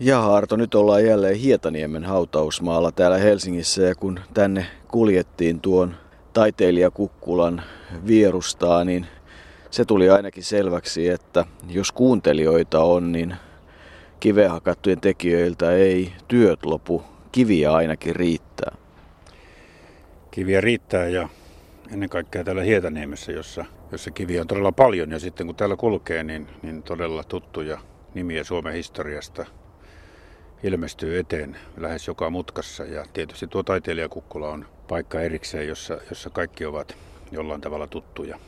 Ja Arto, nyt ollaan jälleen Hietaniemen hautausmaalla täällä Helsingissä ja kun tänne kuljettiin tuon taiteilijakukkulan vierustaa, niin se tuli ainakin selväksi, että jos kuuntelijoita on, niin kivehakattujen tekijöiltä ei työt lopu. Kiviä ainakin riittää. Kiviä riittää ja ennen kaikkea täällä Hietaniemessä, jossa, jossa kiviä on todella paljon ja sitten kun täällä kulkee, niin, niin todella tuttuja nimiä Suomen historiasta ilmestyy eteen lähes joka mutkassa. Ja tietysti tuo taiteilijakukkula on paikka erikseen, jossa, jossa kaikki ovat jollain tavalla tuttuja.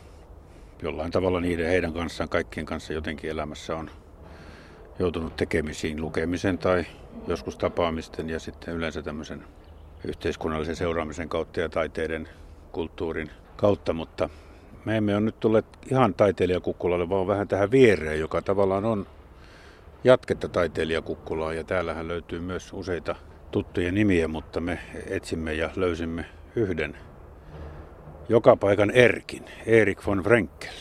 Jollain tavalla niiden heidän kanssaan, kaikkien kanssa jotenkin elämässä on joutunut tekemisiin lukemisen tai joskus tapaamisten ja sitten yleensä tämmöisen yhteiskunnallisen seuraamisen kautta ja taiteiden, kulttuurin kautta, mutta me emme ole nyt tulleet ihan taiteilijakukkulalle, vaan vähän tähän viereen, joka tavallaan on jatketta taiteilijakukkulaa ja täällähän löytyy myös useita tuttuja nimiä, mutta me etsimme ja löysimme yhden joka paikan Erkin, Erik von Frenkel.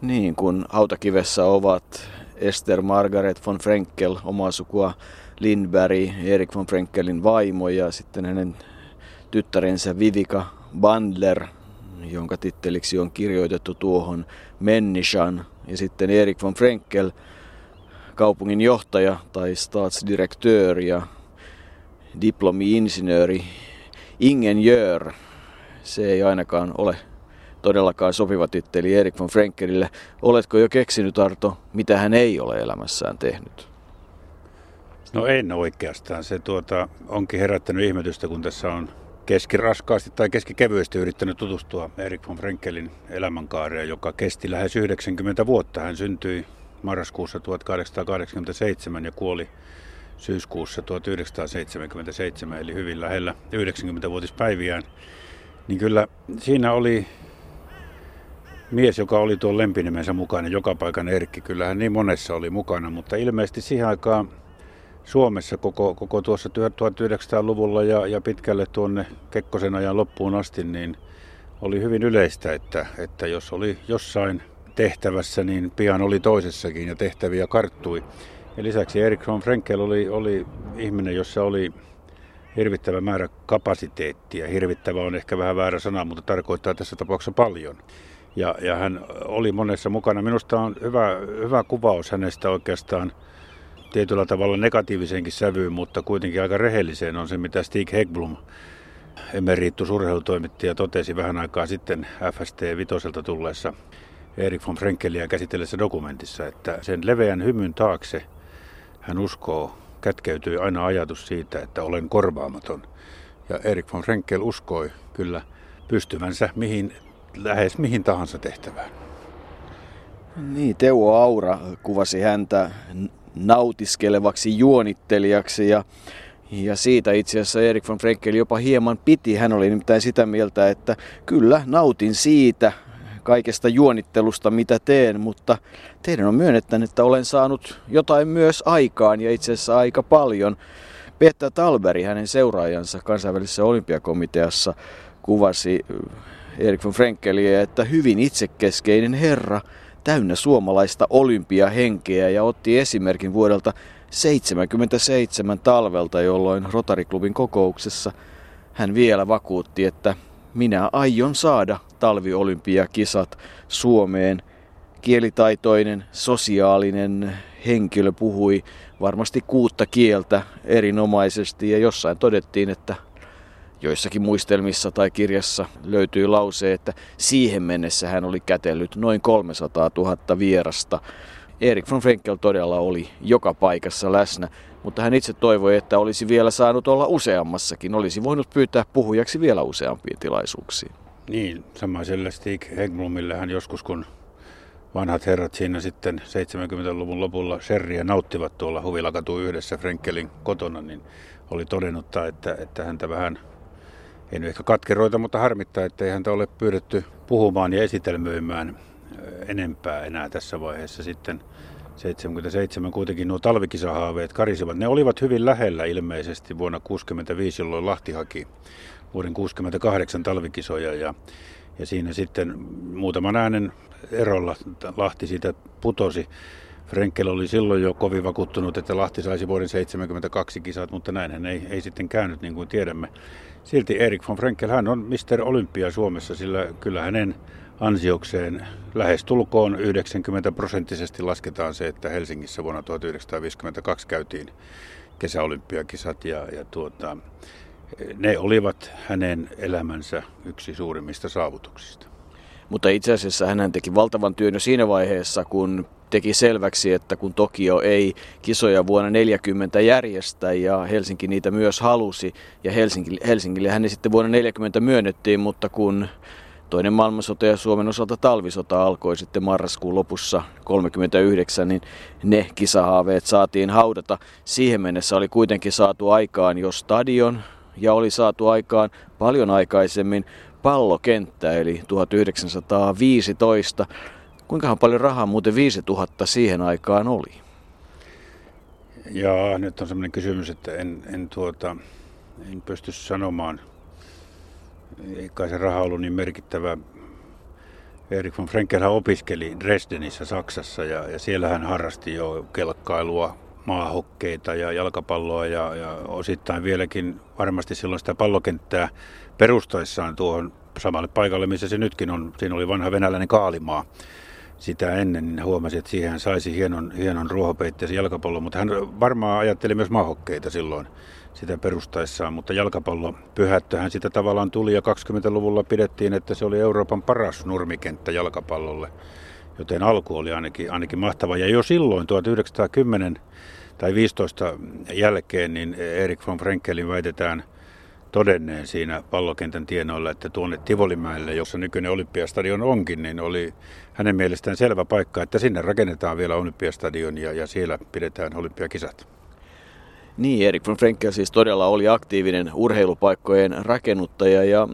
Niin, kun Hautakivessä ovat Esther Margaret von Frenkel, omaa sukua Lindberg, Erik von Frenkelin vaimo ja sitten hänen tyttärensä Vivika Bandler, jonka titteliksi on kirjoitettu tuohon Mennishan. Ja sitten Erik von Frenkel, kaupungin johtaja tai statsdirektör ja diplomi-insinööri, ingenjör. Se ei ainakaan ole todellakaan sopiva titteli Erik von Frenkelille. Oletko jo keksinyt, Arto, mitä hän ei ole elämässään tehnyt? No en oikeastaan. Se tuota, onkin herättänyt ihmetystä, kun tässä on keskiraskaasti tai keskikevyesti yrittänyt tutustua Erik von Frenkelin elämänkaareen, joka kesti lähes 90 vuotta. Hän syntyi marraskuussa 1887 ja kuoli syyskuussa 1977, eli hyvin lähellä 90-vuotispäiviään. Niin kyllä siinä oli mies, joka oli tuon lempinimensä mukana, joka paikan Erkki. Kyllähän niin monessa oli mukana, mutta ilmeisesti siihen aikaan Suomessa koko, koko tuossa 1900-luvulla ja, ja pitkälle tuonne Kekkosen ajan loppuun asti, niin oli hyvin yleistä, että, että jos oli jossain tehtävässä, niin pian oli toisessakin ja tehtäviä karttui. Ja lisäksi Erik von Frenkel oli, oli ihminen, jossa oli hirvittävä määrä kapasiteettia. Hirvittävä on ehkä vähän väärä sana, mutta tarkoittaa tässä tapauksessa paljon. Ja, ja hän oli monessa mukana. Minusta on hyvä, hyvä kuvaus hänestä oikeastaan tietyllä tavalla negatiivisenkin sävyyn, mutta kuitenkin aika rehelliseen on se, mitä Stig Hegblom, emeriittus urheilutoimittaja, totesi vähän aikaa sitten FST Vitoselta tulleessa Erik von Frenkelia käsitellessä dokumentissa, että sen leveän hymyn taakse hän uskoo, kätkeytyy aina ajatus siitä, että olen korvaamaton. Ja Erik von Frenkel uskoi kyllä pystyvänsä mihin, lähes mihin tahansa tehtävään. Niin, Teuvo Aura kuvasi häntä nautiskelevaksi juonittelijaksi ja, ja siitä itse asiassa Erik von Frenkel jopa hieman piti. Hän oli nimittäin sitä mieltä, että kyllä nautin siitä kaikesta juonittelusta mitä teen, mutta teidän on myönnettänyt, että olen saanut jotain myös aikaan ja itse asiassa aika paljon. Peter Talberi, hänen seuraajansa kansainvälisessä olympiakomiteassa, kuvasi Erik von Frenkeliä, että hyvin itsekeskeinen herra – täynnä suomalaista olympiahenkeä ja otti esimerkin vuodelta 77 talvelta, jolloin Rotariklubin kokouksessa hän vielä vakuutti, että minä aion saada talviolympiakisat Suomeen. Kielitaitoinen, sosiaalinen henkilö puhui varmasti kuutta kieltä erinomaisesti ja jossain todettiin, että Joissakin muistelmissa tai kirjassa löytyy lause, että siihen mennessä hän oli kätellyt noin 300 000 vierasta. Erik von Frenkel todella oli joka paikassa läsnä, mutta hän itse toivoi, että olisi vielä saanut olla useammassakin. Olisi voinut pyytää puhujaksi vielä useampiin tilaisuuksiin. Niin, samaiselle Stig Hegblomille hän joskus, kun vanhat herrat siinä sitten 70-luvun lopulla sherriä nauttivat tuolla Huvilakatu yhdessä Frenkelin kotona, niin oli todennut, että, että häntä vähän nyt ehkä katkeroita, mutta harmittaa, että ei häntä ole pyydetty puhumaan ja esitelmöimään enempää enää tässä vaiheessa sitten 77 kuitenkin nuo talvikisahaaveet karisivat. Ne olivat hyvin lähellä ilmeisesti vuonna 65, jolloin Lahti haki vuoden 68 talvikisoja ja, ja siinä sitten muutaman äänen erolla Lahti siitä putosi. Frenkel oli silloin jo kovin vakuuttunut, että Lahti saisi vuoden 72 kisat, mutta näinhän ei, ei sitten käynyt niin kuin tiedämme. Silti Erik von Frenkel, hän on Mr. Olympia Suomessa, sillä kyllä hänen ansiokseen lähestulkoon 90 prosenttisesti lasketaan se, että Helsingissä vuonna 1952 käytiin kesäolympiakisat ja, ja tuota, ne olivat hänen elämänsä yksi suurimmista saavutuksista. Mutta itse asiassa hän teki valtavan työn jo siinä vaiheessa, kun teki selväksi, että kun Tokio ei kisoja vuonna 40 järjestä ja Helsinki niitä myös halusi ja Helsinki, Helsingille hän sitten vuonna 40 myönnettiin, mutta kun toinen maailmansota ja Suomen osalta talvisota alkoi sitten marraskuun lopussa 39, niin ne kisahaaveet saatiin haudata. Siihen mennessä oli kuitenkin saatu aikaan jo stadion ja oli saatu aikaan paljon aikaisemmin pallokenttä eli 1915. Kuinkahan paljon rahaa muuten 5000 siihen aikaan oli? Ja nyt on sellainen kysymys, että en, en, tuota, en pysty sanomaan. Ei kai se raha ollut niin merkittävä. Erik von Frenkelhän opiskeli Dresdenissä Saksassa ja, ja siellä hän harrasti jo kelkkailua, maahokkeita ja jalkapalloa ja, ja osittain vieläkin varmasti silloin sitä pallokenttää perustaessaan tuohon samalle paikalle, missä se nytkin on. Siinä oli vanha venäläinen kaalimaa sitä ennen, niin huomasi, että siihen saisi hienon, hienon ruohopeitteisen jalkapallon, mutta hän varmaan ajatteli myös mahokkeita silloin sitä perustaessaan, mutta jalkapallo pyhättöhän sitä tavallaan tuli ja 20-luvulla pidettiin, että se oli Euroopan paras nurmikenttä jalkapallolle, joten alku oli ainakin, ainakin mahtava. Ja jo silloin 1910 tai 15 jälkeen, niin Erik von Frenkelin väitetään – todenneen siinä pallokentän tienoilla, että tuonne Tivolimäelle, jossa nykyinen Olympiastadion onkin, niin oli hänen mielestään selvä paikka, että sinne rakennetaan vielä Olympiastadion ja, ja siellä pidetään olympiakisat. Niin, Erik von Frenkel siis todella oli aktiivinen urheilupaikkojen rakennuttaja ja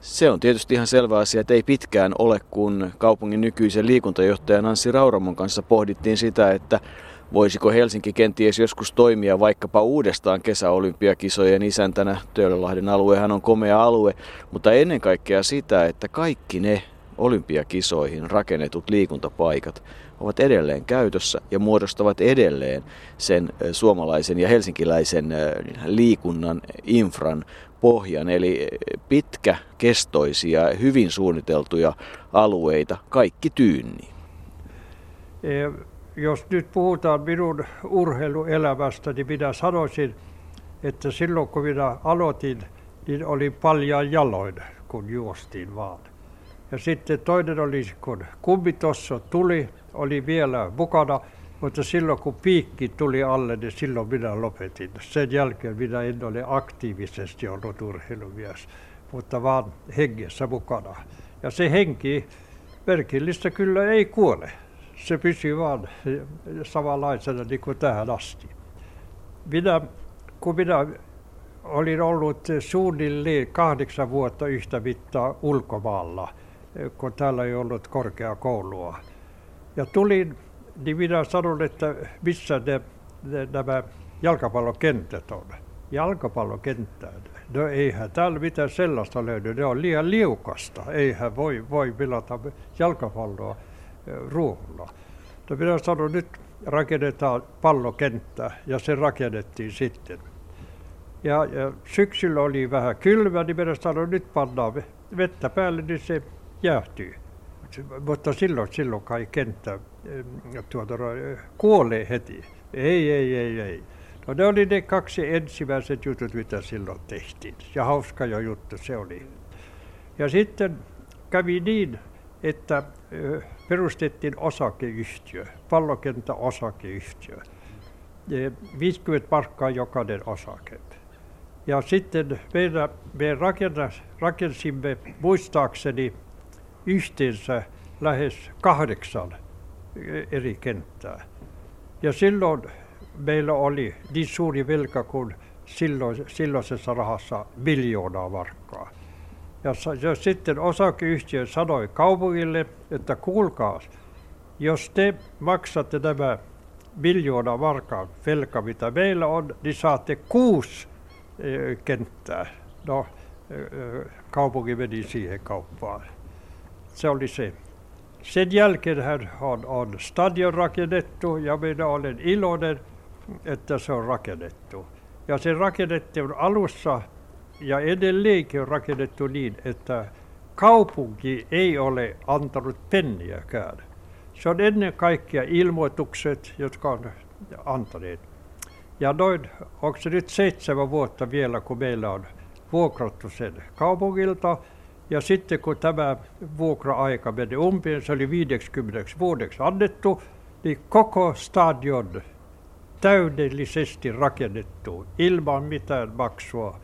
se on tietysti ihan selvä asia, että ei pitkään ole, kun kaupungin nykyisen liikuntajohtajan Anssi Rauramon kanssa pohdittiin sitä, että Voisiko Helsinki kenties joskus toimia vaikkapa uudestaan kesäolympiakisojen isäntänä? Töölönlahden aluehan on komea alue, mutta ennen kaikkea sitä, että kaikki ne olympiakisoihin rakennetut liikuntapaikat ovat edelleen käytössä ja muodostavat edelleen sen suomalaisen ja helsinkiläisen liikunnan infran pohjan, eli pitkäkestoisia, hyvin suunniteltuja alueita, kaikki tyynni jos nyt puhutaan minun urheiluelämästä, niin minä sanoisin, että silloin kun minä aloitin, niin oli paljon jaloin, kun juostiin vaan. Ja sitten toinen oli, kun kummitossa tuli, oli vielä mukana, mutta silloin kun piikki tuli alle, niin silloin minä lopetin. Sen jälkeen minä en ole aktiivisesti ollut urheilumies, mutta vaan hengessä mukana. Ja se henki merkillistä kyllä ei kuole se pysyy vaan samanlaisena niin kuin tähän asti. Minä, kun minä olin ollut suunnilleen kahdeksan vuotta yhtä mittaa ulkomaalla, kun täällä ei ollut korkeakoulua. Ja tulin, niin minä sanon, että missä ne, ne, nämä jalkapallokentät on. Jalkapallokenttään. No eihän täällä mitään sellaista löydy, ne on liian liukasta. Eihän voi, voi pilata jalkapalloa ruoholla. No minä sanoin, nyt rakennetaan pallokenttä ja se rakennettiin sitten. Ja, ja syksyllä oli vähän kylmä, niin minä sanoin, nyt pannaan vettä päälle, niin se jäähtyy. Mutta silloin, silloin kai kenttä tuota, kuolee heti. Ei, ei, ei, ei. No ne oli ne kaksi ensimmäiset jutut, mitä silloin tehtiin. Ja hauska jo juttu se oli. Ja sitten kävi niin, että perustettiin osakeyhtiö, pallokenttä osakeyhtiö. 50 markkaa jokainen osake. Ja sitten meidän, me rakensimme muistaakseni yhteensä lähes kahdeksan eri kenttää. Ja silloin meillä oli niin suuri velka kuin silloin, silloisessa rahassa miljoonaa markkaa. Ja, ja sitten osakeyhtiö sanoi kaupungille, että kuulkaa, jos te maksatte nämä miljoona markan velka, mitä meillä on, niin saatte kuusi kenttää. No, kaupunki meni siihen kauppaan. Se oli se. Sen jälkeen on, on stadion rakennettu ja minä olen iloinen, että se on rakennettu. Ja se rakennettiin alussa ja edelleenkin on rakennettu niin, että kaupunki ei ole antanut penniäkään. Se on ennen kaikkea ilmoitukset, jotka on antaneet. Ja noin, onko se nyt seitsemän vuotta vielä, kun meillä on vuokrattu sen kaupungilta. Ja sitten kun tämä vuokra-aika meni umpeen, se oli 50 vuodeksi annettu, niin koko stadion täydellisesti rakennettu ilman mitään maksua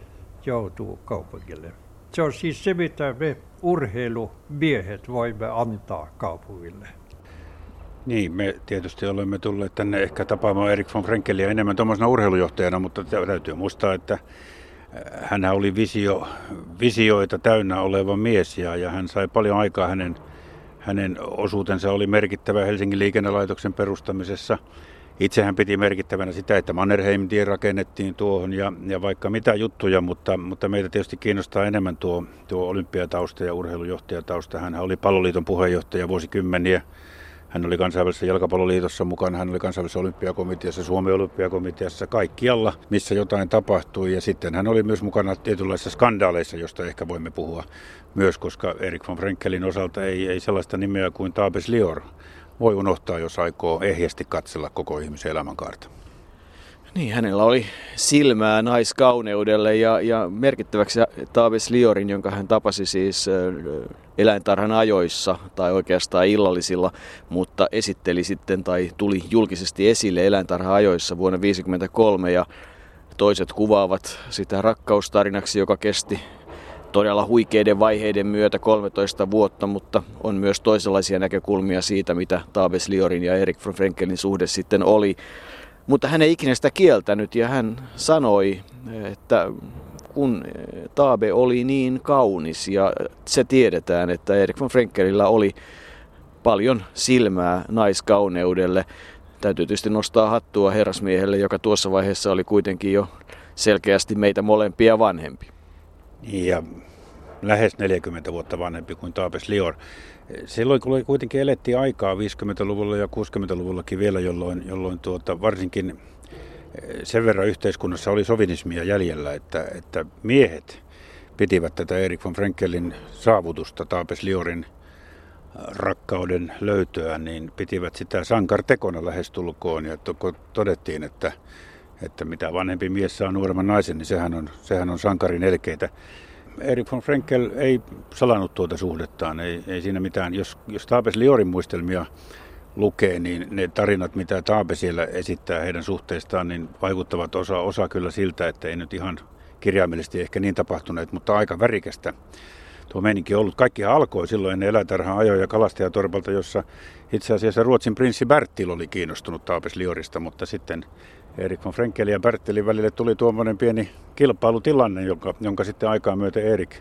joutuu kaupungille. Se on siis se, mitä me urheilumiehet voimme antaa kaupungille. Niin, me tietysti olemme tulleet tänne ehkä tapaamaan Erik von Frenkelia enemmän tuommoisena urheilujahtajana, mutta täytyy muistaa, että hän oli visio, visioita täynnä oleva mies ja, ja hän sai paljon aikaa hänen, hänen osuutensa oli merkittävä Helsingin liikennelaitoksen perustamisessa. Itse hän piti merkittävänä sitä, että Mannerheim-tie rakennettiin tuohon ja, ja vaikka mitä juttuja, mutta, mutta meitä tietysti kiinnostaa enemmän tuo, tuo olympiatausta ja urheilujohtajatausta. Hän oli palloliiton puheenjohtaja vuosikymmeniä. Hän oli kansainvälisessä jalkapalloliitossa mukana, hän oli kansainvälisessä olympiakomiteassa, Suomen olympiakomiteassa, kaikkialla, missä jotain tapahtui. Ja sitten hän oli myös mukana tietynlaisissa skandaaleissa, josta ehkä voimme puhua myös, koska Erik von Frenkelin osalta ei, ei sellaista nimeä kuin Taabes Lior voi unohtaa, jos aikoo ehjästi katsella koko ihmisen elämänkaarta. Niin, hänellä oli silmää naiskauneudelle ja, ja merkittäväksi Taaves Liorin, jonka hän tapasi siis eläintarhan ajoissa tai oikeastaan illallisilla, mutta esitteli sitten tai tuli julkisesti esille eläintarha ajoissa vuonna 1953 ja toiset kuvaavat sitä rakkaustarinaksi, joka kesti todella huikeiden vaiheiden myötä 13 vuotta, mutta on myös toisenlaisia näkökulmia siitä, mitä Taaves Liorin ja Erik von Frenkelin suhde sitten oli. Mutta hän ei ikinä sitä kieltänyt ja hän sanoi, että kun Taabe oli niin kaunis ja se tiedetään, että Erik von Frenkelillä oli paljon silmää naiskauneudelle. Täytyy tietysti nostaa hattua herrasmiehelle, joka tuossa vaiheessa oli kuitenkin jo selkeästi meitä molempia vanhempi. Ja lähes 40 vuotta vanhempi kuin Taapes Lior. Silloin kuitenkin elettiin aikaa 50-luvulla ja 60-luvullakin vielä, jolloin, jolloin tuota, varsinkin eh, sen verran yhteiskunnassa oli sovinismia jäljellä, että, että miehet pitivät tätä Erik von Frenkelin saavutusta, Taapes Liorin eh, rakkauden löytöä, niin pitivät sitä sankartekona lähestulkoon. Ja todettiin, että, että mitä vanhempi mies saa nuoremman naisen, niin sehän on, sehän on sankarin elkeitä. Erik von Frenkel ei salannut tuota suhdettaan, ei, ei siinä mitään. Jos, jos Taapes Liorin muistelmia lukee, niin ne tarinat, mitä Taape siellä esittää heidän suhteistaan, niin vaikuttavat osa, osa kyllä siltä, että ei nyt ihan kirjaimellisesti ehkä niin tapahtuneet, mutta aika värikästä tuo meininki ollut. Kaikki alkoi silloin ennen eläintarhan ajoja kalastajatorpalta, jossa itse asiassa Ruotsin prinssi Bertil oli kiinnostunut Taapes Liorista, mutta sitten Erik von Frenkelin ja Bertelin välille tuli tuommoinen pieni kilpailutilanne, jonka, jonka sitten aikaa myöten Erik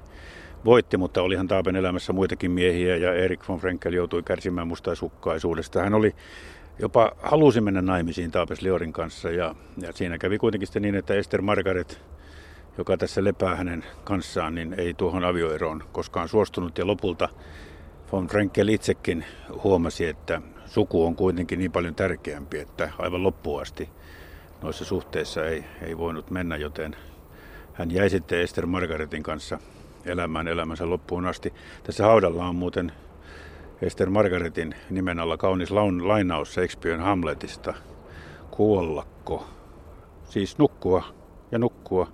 voitti, mutta olihan Taapen elämässä muitakin miehiä ja Erik von Frenkel joutui kärsimään mustaisukkaisuudesta. Hän oli jopa halusi mennä naimisiin Taapes Liorin kanssa ja, ja siinä kävi kuitenkin sitten niin, että Esther Margaret, joka tässä lepää hänen kanssaan, niin ei tuohon avioeroon koskaan suostunut ja lopulta von Frenkel itsekin huomasi, että suku on kuitenkin niin paljon tärkeämpi, että aivan loppuun asti noissa suhteissa ei, ei voinut mennä, joten hän jäi sitten Esther Margaretin kanssa elämään elämänsä loppuun asti. Tässä haudalla on muuten Esther Margaretin nimen alla kaunis laun, lainaus Shakespearen Hamletista. Kuollakko, siis nukkua ja nukkua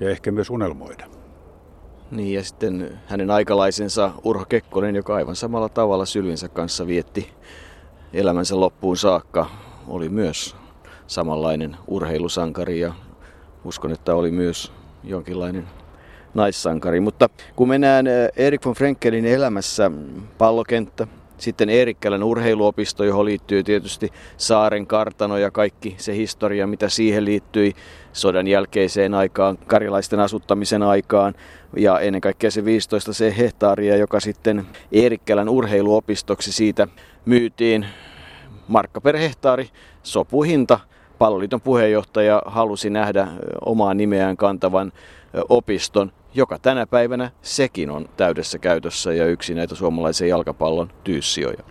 ja ehkä myös unelmoida. Niin ja sitten hänen aikalaisensa Urho Kekkonen, joka aivan samalla tavalla Sylvinsä kanssa vietti elämänsä loppuun saakka, oli myös samanlainen urheilusankari ja uskon, että oli myös jonkinlainen naissankari. Mutta kun mennään eh, Erik von Frenkelin elämässä pallokenttä, sitten Eerikkälän urheiluopisto, johon liittyy tietysti Saaren kartano ja kaikki se historia, mitä siihen liittyi sodan jälkeiseen aikaan, karilaisten asuttamisen aikaan ja ennen kaikkea se 15 se hehtaaria, joka sitten Eerikkälän urheiluopistoksi siitä myytiin markka per hehtaari, sopuhinta Palloliiton puheenjohtaja halusi nähdä omaa nimeään kantavan opiston, joka tänä päivänä sekin on täydessä käytössä ja yksi näitä suomalaisen jalkapallon tyyssijoja.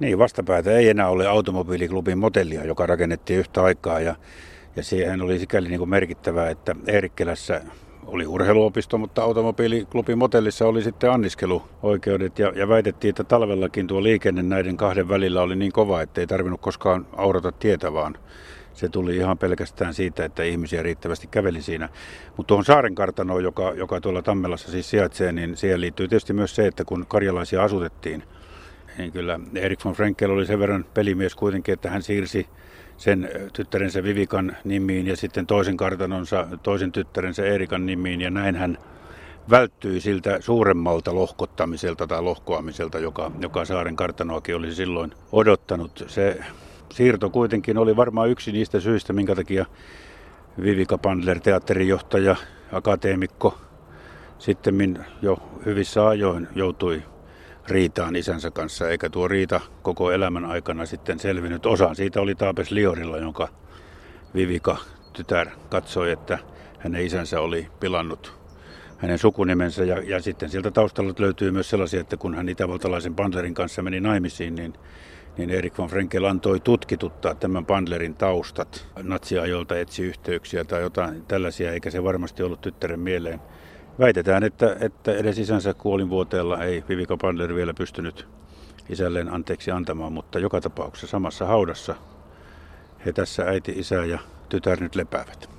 Niin, vastapäätä ei enää ole automobiiliklubin motellia, joka rakennettiin yhtä aikaa. Ja, ja siihen oli sikäli niin kuin merkittävää, että Eerikkelässä oli urheiluopisto, mutta automobiiliklubin motellissa oli sitten anniskeluoikeudet. Ja, ja väitettiin, että talvellakin tuo liikenne näiden kahden välillä oli niin kova, että ei tarvinnut koskaan aurata tietä, vaan se tuli ihan pelkästään siitä, että ihmisiä riittävästi käveli siinä. Mutta tuohon saaren kartanoon, joka, joka tuolla Tammelassa siis sijaitsee, niin siihen liittyy tietysti myös se, että kun karjalaisia asutettiin, niin kyllä Erik von Frenkel oli sen verran pelimies kuitenkin, että hän siirsi sen tyttärensä Vivikan nimiin ja sitten toisen kartanonsa toisen tyttärensä Erikan nimiin ja näin hän välttyi siltä suuremmalta lohkottamiselta tai lohkoamiselta, joka, joka saaren kartanoakin oli silloin odottanut. Se siirto kuitenkin oli varmaan yksi niistä syistä, minkä takia Vivika Pandler, teatterijohtaja, akateemikko, sitten jo hyvissä ajoin joutui riitaan isänsä kanssa, eikä tuo riita koko elämän aikana sitten selvinnyt. Osaan siitä oli Taapes Liorilla, jonka Vivika tytär katsoi, että hänen isänsä oli pilannut hänen sukunimensä. Ja, ja sitten sieltä taustalla löytyy myös sellaisia, että kun hän itävaltalaisen Bandlerin kanssa meni naimisiin, niin, niin Erik von Frenkel antoi tutkituttaa tämän Bandlerin taustat. Natsiajoilta etsi yhteyksiä tai jotain tällaisia, eikä se varmasti ollut tyttären mieleen Väitetään, että, että edes isänsä kuolinvuoteella ei Vivika Pandler vielä pystynyt isälleen anteeksi antamaan, mutta joka tapauksessa samassa haudassa he tässä äiti, isä ja tytär nyt lepäävät.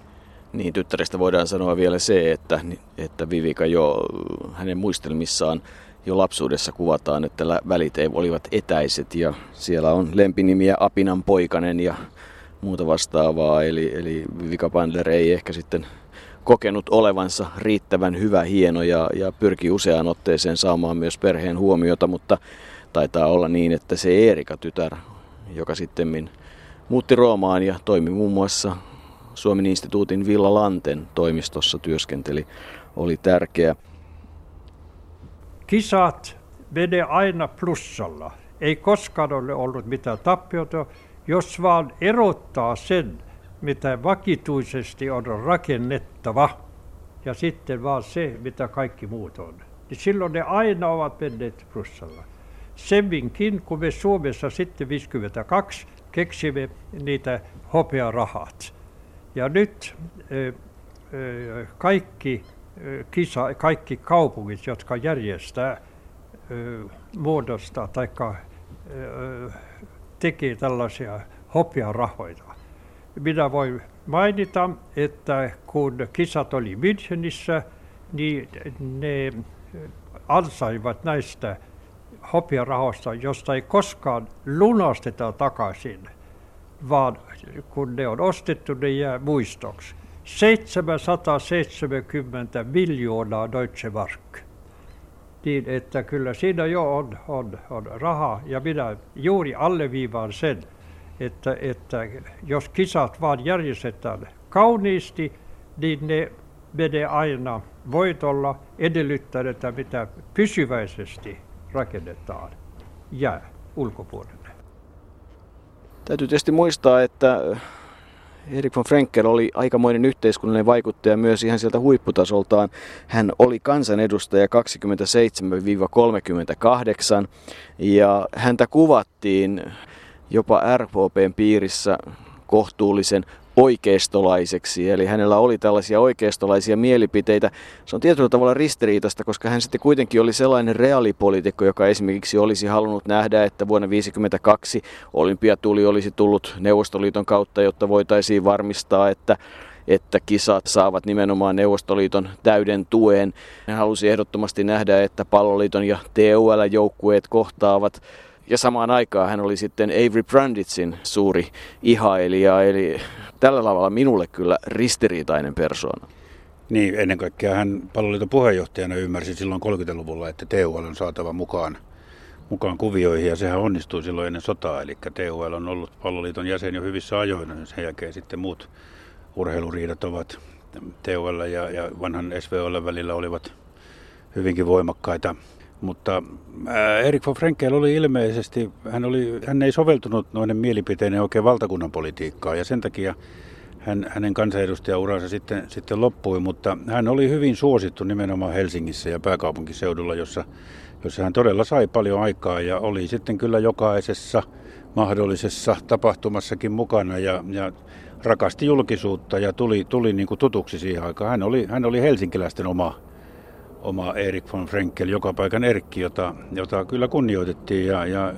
Niin, tyttärestä voidaan sanoa vielä se, että, että Vivika jo hänen muistelmissaan jo lapsuudessa kuvataan, että välit olivat etäiset ja siellä on lempinimiä Apinan poikanen ja muuta vastaavaa. Eli, eli Vivika Pandler ei ehkä sitten kokenut olevansa riittävän hyvä, hieno ja, ja pyrki useaan otteeseen saamaan myös perheen huomiota, mutta taitaa olla niin, että se Eerika tytär, joka sitten muutti Roomaan ja toimi muun muassa Suomen instituutin Villa Lanten toimistossa työskenteli, oli tärkeä. Kisat menee aina plussalla. Ei koskaan ole ollut mitään tappiota, jos vaan erottaa sen, mitä vakituisesti on rakennettava, ja sitten vaan se, mitä kaikki muut on. Niin silloin ne aina ovat menneet plussalla. Semminkin, kun me Suomessa sitten 52 keksimme niitä hopearahat. Ja nyt kaikki, kisa, kaikki kaupungit, jotka järjestää, muodostaa tai tekee tällaisia hopearahoita, minä voin mainita, että kun kisat oli Münchenissä, niin ne ansaivat näistä hopearahoista, josta ei koskaan lunasteta takaisin, vaan kun ne on ostettu, ne jää muistoksi. 770 miljoonaa Deutsche Mark. Niin, että kyllä siinä jo on, on, on rahaa, ja minä juuri alleviivaan sen, että, että jos kisat vaan järjestetään kauniisti, niin ne menee aina voitolla edellyttäen, että mitä pysyväisesti rakennetaan jää ulkopuolelle. Täytyy tietysti muistaa, että Erik von Frenkel oli aikamoinen yhteiskunnallinen vaikuttaja myös ihan sieltä huipputasoltaan. Hän oli kansanedustaja 27-38 ja häntä kuvattiin jopa RKPn piirissä kohtuullisen oikeistolaiseksi, eli hänellä oli tällaisia oikeistolaisia mielipiteitä. Se on tietyllä tavalla ristiriitasta, koska hän sitten kuitenkin oli sellainen reaalipolitiikko, joka esimerkiksi olisi halunnut nähdä, että vuonna 1952 olympiatuli olisi tullut Neuvostoliiton kautta, jotta voitaisiin varmistaa, että että kisat saavat nimenomaan Neuvostoliiton täyden tuen. Hän halusi ehdottomasti nähdä, että palloliiton ja TUL-joukkueet kohtaavat ja samaan aikaan hän oli sitten Avery Branditzin suuri ihailija, eli tällä tavalla minulle kyllä ristiriitainen persoona. Niin, ennen kaikkea hän palloliiton puheenjohtajana ymmärsi silloin 30-luvulla, että TUL on saatava mukaan, mukaan kuvioihin, ja sehän onnistui silloin ennen sotaa, eli TUL on ollut palloliiton jäsen jo hyvissä ajoin, ja sen jälkeen sitten muut urheiluriidat ovat TUL ja, ja vanhan SVOL välillä olivat hyvinkin voimakkaita. Mutta Erik von Frenkel oli ilmeisesti, hän, oli, hän ei soveltunut noiden mielipiteiden oikein valtakunnan politiikkaan ja sen takia hän, hänen kansanedustajauransa sitten, sitten loppui, mutta hän oli hyvin suosittu nimenomaan Helsingissä ja pääkaupunkiseudulla, jossa, jossa hän todella sai paljon aikaa ja oli sitten kyllä jokaisessa mahdollisessa tapahtumassakin mukana ja, ja rakasti julkisuutta ja tuli, tuli niin kuin tutuksi siihen aikaan. Hän oli, hän oli helsinkiläisten oma, oma Erik von Frenkel, joka paikan Erkki, jota, jota kyllä kunnioitettiin ja, ja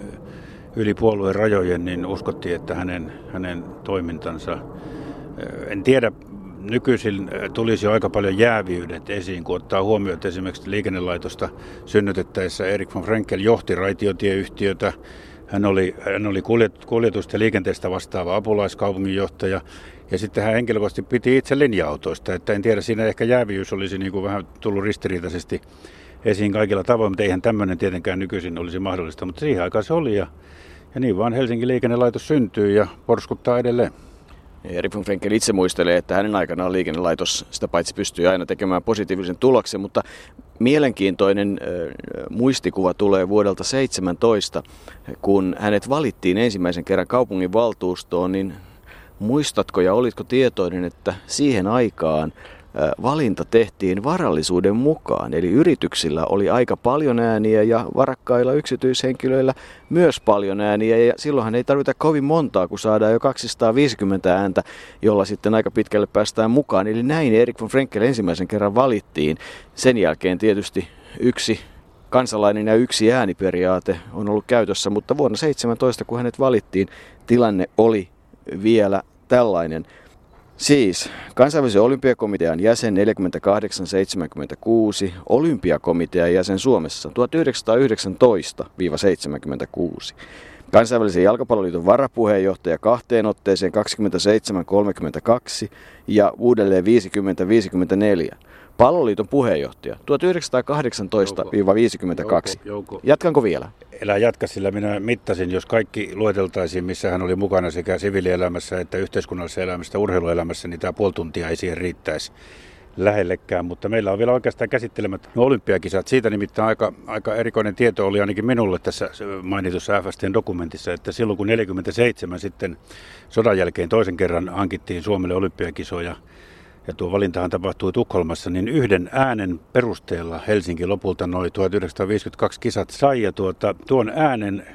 yli puolueen rajojen, niin uskottiin, että hänen, hänen toimintansa, en tiedä, nykyisin tulisi jo aika paljon jäävyydet esiin, kun ottaa huomioon, että esimerkiksi liikennelaitosta synnytettäessä Erik von Frenkel johti raitiotieyhtiötä, hän oli, hän oli kuljetusta ja liikenteestä vastaava apulaiskaupunginjohtaja ja sitten hän henkilökohtaisesti piti itse linja-autoista. Että en tiedä, siinä ehkä jääviys olisi niin kuin vähän tullut ristiriitaisesti esiin kaikilla tavoin, mutta eihän tämmöinen tietenkään nykyisin olisi mahdollista. Mutta siihen aikaan se oli ja, ja niin vaan Helsingin liikennelaitos syntyy ja porskuttaa edelleen. Erik von Frenkel itse muistelee, että hänen aikanaan liikennelaitos sitä paitsi pystyi aina tekemään positiivisen tuloksen, mutta mielenkiintoinen muistikuva tulee vuodelta 17, kun hänet valittiin ensimmäisen kerran kaupungin valtuustoon, niin muistatko ja olitko tietoinen, että siihen aikaan valinta tehtiin varallisuuden mukaan. Eli yrityksillä oli aika paljon ääniä ja varakkailla yksityishenkilöillä myös paljon ääniä. Ja silloinhan ei tarvita kovin montaa, kun saadaan jo 250 ääntä, jolla sitten aika pitkälle päästään mukaan. Eli näin Erik von Frenkel ensimmäisen kerran valittiin. Sen jälkeen tietysti yksi kansalainen ja yksi ääniperiaate on ollut käytössä, mutta vuonna 17, kun hänet valittiin, tilanne oli vielä tällainen. Siis kansainvälisen olympiakomitean jäsen 48-76, olympiakomitean jäsen Suomessa 1919-76. Kansainvälisen jalkapalloliiton varapuheenjohtaja kahteen otteeseen 27-32 ja uudelleen 50-54. Palloliiton puheenjohtaja 1918-52. Jatkanko vielä? Elä jatka, sillä minä mittasin, jos kaikki lueteltaisiin, missä hän oli mukana sekä siviilielämässä että yhteiskunnallisessa elämässä ja urheiluelämässä, niin tämä puoli tuntia ei siihen riittäisi lähellekään, mutta meillä on vielä oikeastaan käsittelemättä no, olympiakisat. Siitä nimittäin aika, aika erikoinen tieto oli ainakin minulle tässä mainitussa FSTn dokumentissa, että silloin kun 47 sitten sodan jälkeen toisen kerran hankittiin Suomelle olympiakisoja, ja tuo valintahan tapahtui Tukholmassa, niin yhden äänen perusteella Helsinki lopulta noin 1952 kisat sai ja tuota, tuon äänen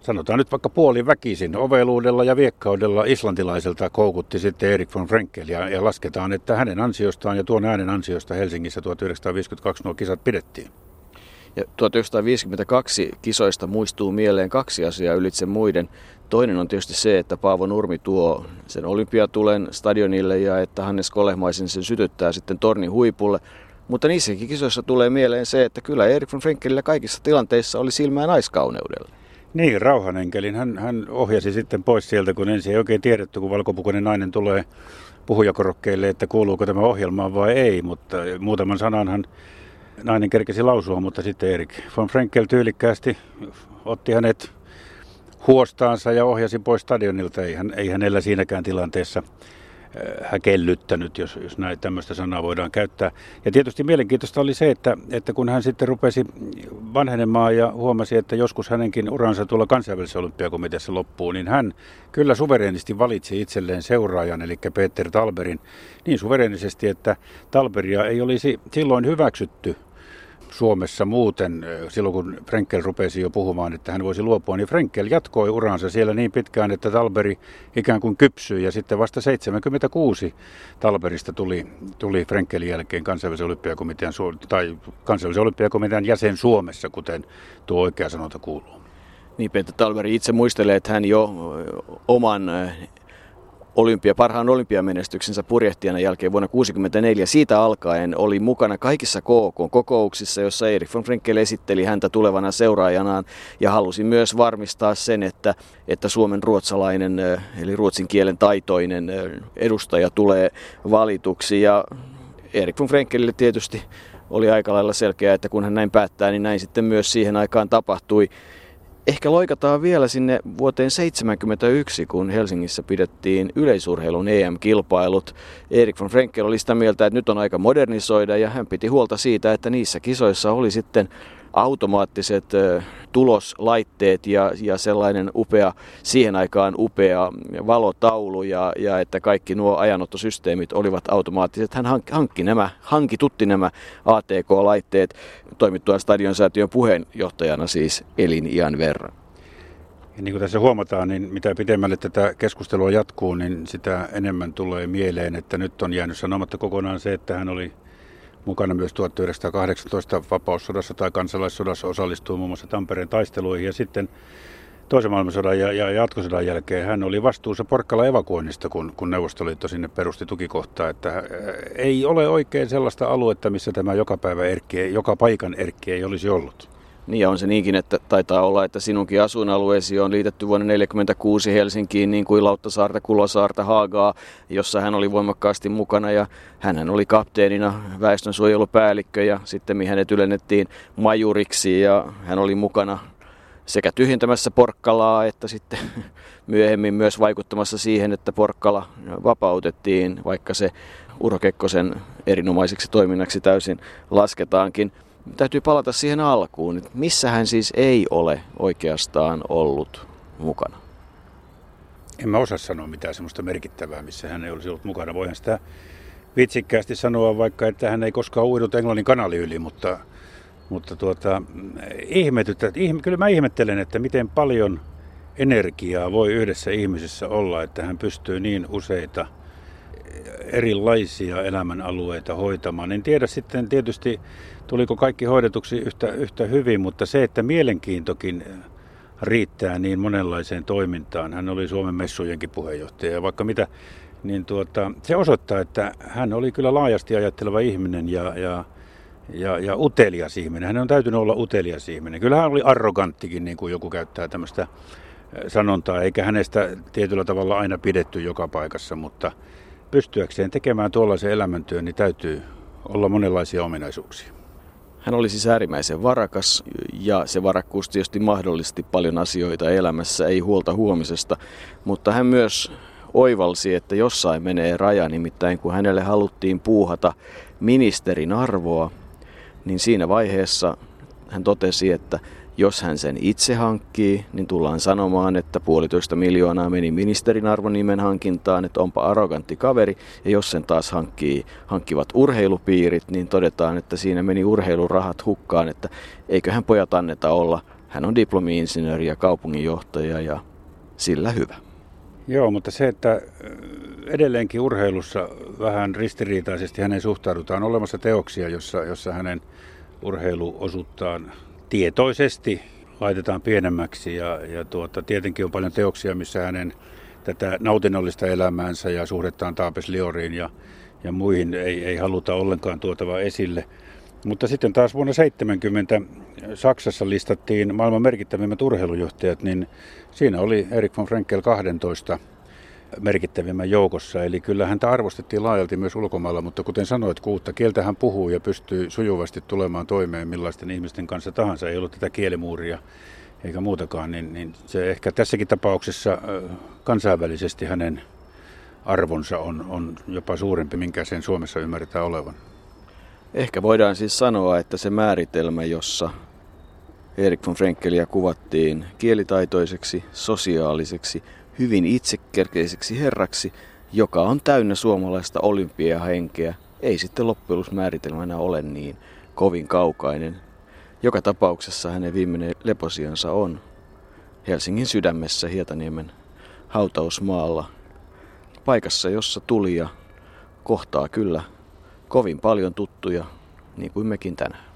sanotaan nyt vaikka puoli väkisin, oveluudella ja viekkaudella islantilaiselta koukutti sitten Erik von Frenkel ja, ja lasketaan, että hänen ansiostaan ja tuon äänen ansiosta Helsingissä 1952 nuo kisat pidettiin. Ja 1952 kisoista muistuu mieleen kaksi asiaa ylitse muiden. Toinen on tietysti se, että Paavo Nurmi tuo sen olympiatulen stadionille ja että Hannes Kolehmaisen sen sytyttää sitten tornin huipulle. Mutta niissäkin kisoissa tulee mieleen se, että kyllä Erik von Frenkelillä kaikissa tilanteissa oli silmää naiskauneudella. Niin, rauhanenkelin. Hän, hän ohjasi sitten pois sieltä, kun ensin ei oikein tiedetty, kun valkopukuinen nainen tulee puhujakorokkeille, että kuuluuko tämä ohjelmaan vai ei. Mutta muutaman sanan hän nainen kerkesi lausua, mutta sitten Erik von Frenkel tyylikkäästi otti hänet huostaansa ja ohjasi pois stadionilta. Ei, hän, ei hänellä siinäkään tilanteessa äh, häkellyttänyt, jos, jos näin tämmöistä sanaa voidaan käyttää. Ja tietysti mielenkiintoista oli se, että, että kun hän sitten rupesi vanhenemaan ja huomasi, että joskus hänenkin uransa tuolla kansainvälisessä olympiakomiteassa loppuu, niin hän kyllä suvereenisti valitsi itselleen seuraajan, eli Peter Talberin, niin suvereenisesti, että Talberia ei olisi silloin hyväksytty Suomessa muuten, silloin kun Frenkel rupesi jo puhumaan, että hän voisi luopua, niin Frenkel jatkoi uransa siellä niin pitkään, että Talberi ikään kuin kypsyi ja sitten vasta 76 Talberista tuli, tuli Frenkelin jälkeen kansainvälisen olympiakomitean, tai kansainvälisen olympiakomitean jäsen Suomessa, kuten tuo oikea sanonta kuuluu. Niin, Peter Talberi itse muistelee, että hän jo oman olympia, parhaan olympiamenestyksensä purjehtijana jälkeen vuonna 1964. Siitä alkaen oli mukana kaikissa KK-kokouksissa, jossa Erik von Frenkel esitteli häntä tulevana seuraajanaan ja halusi myös varmistaa sen, että, että Suomen ruotsalainen eli ruotsin kielen taitoinen edustaja tulee valituksi. Ja Erik von Frenkelille tietysti oli aika lailla selkeää, että kun hän näin päättää, niin näin sitten myös siihen aikaan tapahtui. Ehkä loikataan vielä sinne vuoteen 1971, kun Helsingissä pidettiin yleisurheilun EM-kilpailut. Erik von Frenkel oli sitä mieltä, että nyt on aika modernisoida ja hän piti huolta siitä, että niissä kisoissa oli sitten automaattiset tuloslaitteet ja, ja sellainen upea, siihen aikaan upea valotaulu ja, ja että kaikki nuo ajanottosysteemit olivat automaattiset. Hän hankki nämä, hankitutti nämä ATK-laitteet toimittuaan stadionsäätiön puheenjohtajana siis eliniän verran. Ja niin kuin tässä huomataan, niin mitä pidemmälle tätä keskustelua jatkuu, niin sitä enemmän tulee mieleen, että nyt on jäänyt sanomatta kokonaan se, että hän oli mukana myös 1918 vapaussodassa tai kansalaissodassa osallistui muun muassa Tampereen taisteluihin ja sitten toisen maailmansodan ja, ja jatkosodan jälkeen hän oli vastuussa Porkkala evakuoinnista, kun, kun Neuvostoliitto sinne perusti tukikohtaa. Että äh, ei ole oikein sellaista aluetta, missä tämä joka päivä erkki, joka paikan erkki ei olisi ollut. Niin on se niinkin, että taitaa olla, että sinunkin asuinalueesi on liitetty vuonna 1946 Helsinkiin niin kuin Lauttasaarta, Kulosaarta, Haagaa, jossa hän oli voimakkaasti mukana ja hän oli kapteenina väestönsuojelupäällikkö ja sitten hänet ylennettiin majuriksi ja hän oli mukana sekä tyhjentämässä Porkkalaa että sitten myöhemmin myös vaikuttamassa siihen, että Porkkala vapautettiin, vaikka se Urho Kekkosen erinomaiseksi toiminnaksi täysin lasketaankin täytyy palata siihen alkuun, että missä hän siis ei ole oikeastaan ollut mukana. En mä osaa sanoa mitään semmoista merkittävää, missä hän ei olisi ollut mukana. Voihan sitä vitsikkäästi sanoa vaikka, että hän ei koskaan uidut Englannin kanali yli, mutta, mutta tuota, ihmetyttä, ihme, kyllä mä ihmettelen, että miten paljon energiaa voi yhdessä ihmisessä olla, että hän pystyy niin useita erilaisia elämänalueita hoitamaan. En tiedä sitten tietysti tuliko kaikki hoidetuksi yhtä, yhtä hyvin, mutta se, että mielenkiintokin riittää niin monenlaiseen toimintaan. Hän oli Suomen messujenkin puheenjohtaja ja vaikka mitä, niin tuota, se osoittaa, että hän oli kyllä laajasti ajatteleva ihminen ja, ja, ja, ja utelias ihminen. Hän on täytynyt olla utelias ihminen. Kyllä hän oli arroganttikin, niin kuin joku käyttää tämmöistä sanontaa, eikä hänestä tietyllä tavalla aina pidetty joka paikassa, mutta pystyäkseen tekemään tuollaisen elämäntyön, niin täytyy olla monenlaisia ominaisuuksia. Hän oli siis äärimmäisen varakas ja se varakkuus tietysti mahdollisti paljon asioita elämässä, ei huolta huomisesta, mutta hän myös oivalsi, että jossain menee raja, nimittäin kun hänelle haluttiin puuhata ministerin arvoa, niin siinä vaiheessa hän totesi, että jos hän sen itse hankkii, niin tullaan sanomaan, että puolitoista miljoonaa meni ministerin arvonimen hankintaan, että onpa arrogantti kaveri. Ja jos sen taas hankkii, hankkivat urheilupiirit, niin todetaan, että siinä meni urheilurahat hukkaan, että eiköhän pojat anneta olla. Hän on diplomi-insinööri ja kaupunginjohtaja ja sillä hyvä. Joo, mutta se, että edelleenkin urheilussa vähän ristiriitaisesti hänen suhtaudutaan, olemassa teoksia, jossa, jossa hänen urheiluosuuttaan tietoisesti laitetaan pienemmäksi ja, ja tuota, tietenkin on paljon teoksia, missä hänen tätä nautinnollista elämäänsä ja suhdettaan Taapes Lioriin ja, ja muihin ei, ei haluta ollenkaan tuotava esille. Mutta sitten taas vuonna 70 Saksassa listattiin maailman merkittävimmät urheilujohtajat, niin siinä oli Erik von Frenkel 12 merkittävimmän joukossa. Eli kyllä häntä arvostettiin laajalti myös ulkomailla, mutta kuten sanoit, kuutta kieltä hän puhuu ja pystyy sujuvasti tulemaan toimeen millaisten ihmisten kanssa tahansa. Ei ollut tätä kielimuuria eikä muutakaan, niin, niin se ehkä tässäkin tapauksessa kansainvälisesti hänen arvonsa on, on jopa suurempi, minkä sen Suomessa ymmärretään olevan. Ehkä voidaan siis sanoa, että se määritelmä, jossa Erik von Frenkelia kuvattiin kielitaitoiseksi, sosiaaliseksi, hyvin itsekerkeiseksi herraksi, joka on täynnä suomalaista olympiahenkeä, ei sitten loppujen ole niin kovin kaukainen. Joka tapauksessa hänen viimeinen leposiansa on Helsingin sydämessä Hietaniemen hautausmaalla, paikassa, jossa tuli ja kohtaa kyllä kovin paljon tuttuja, niin kuin mekin tänään.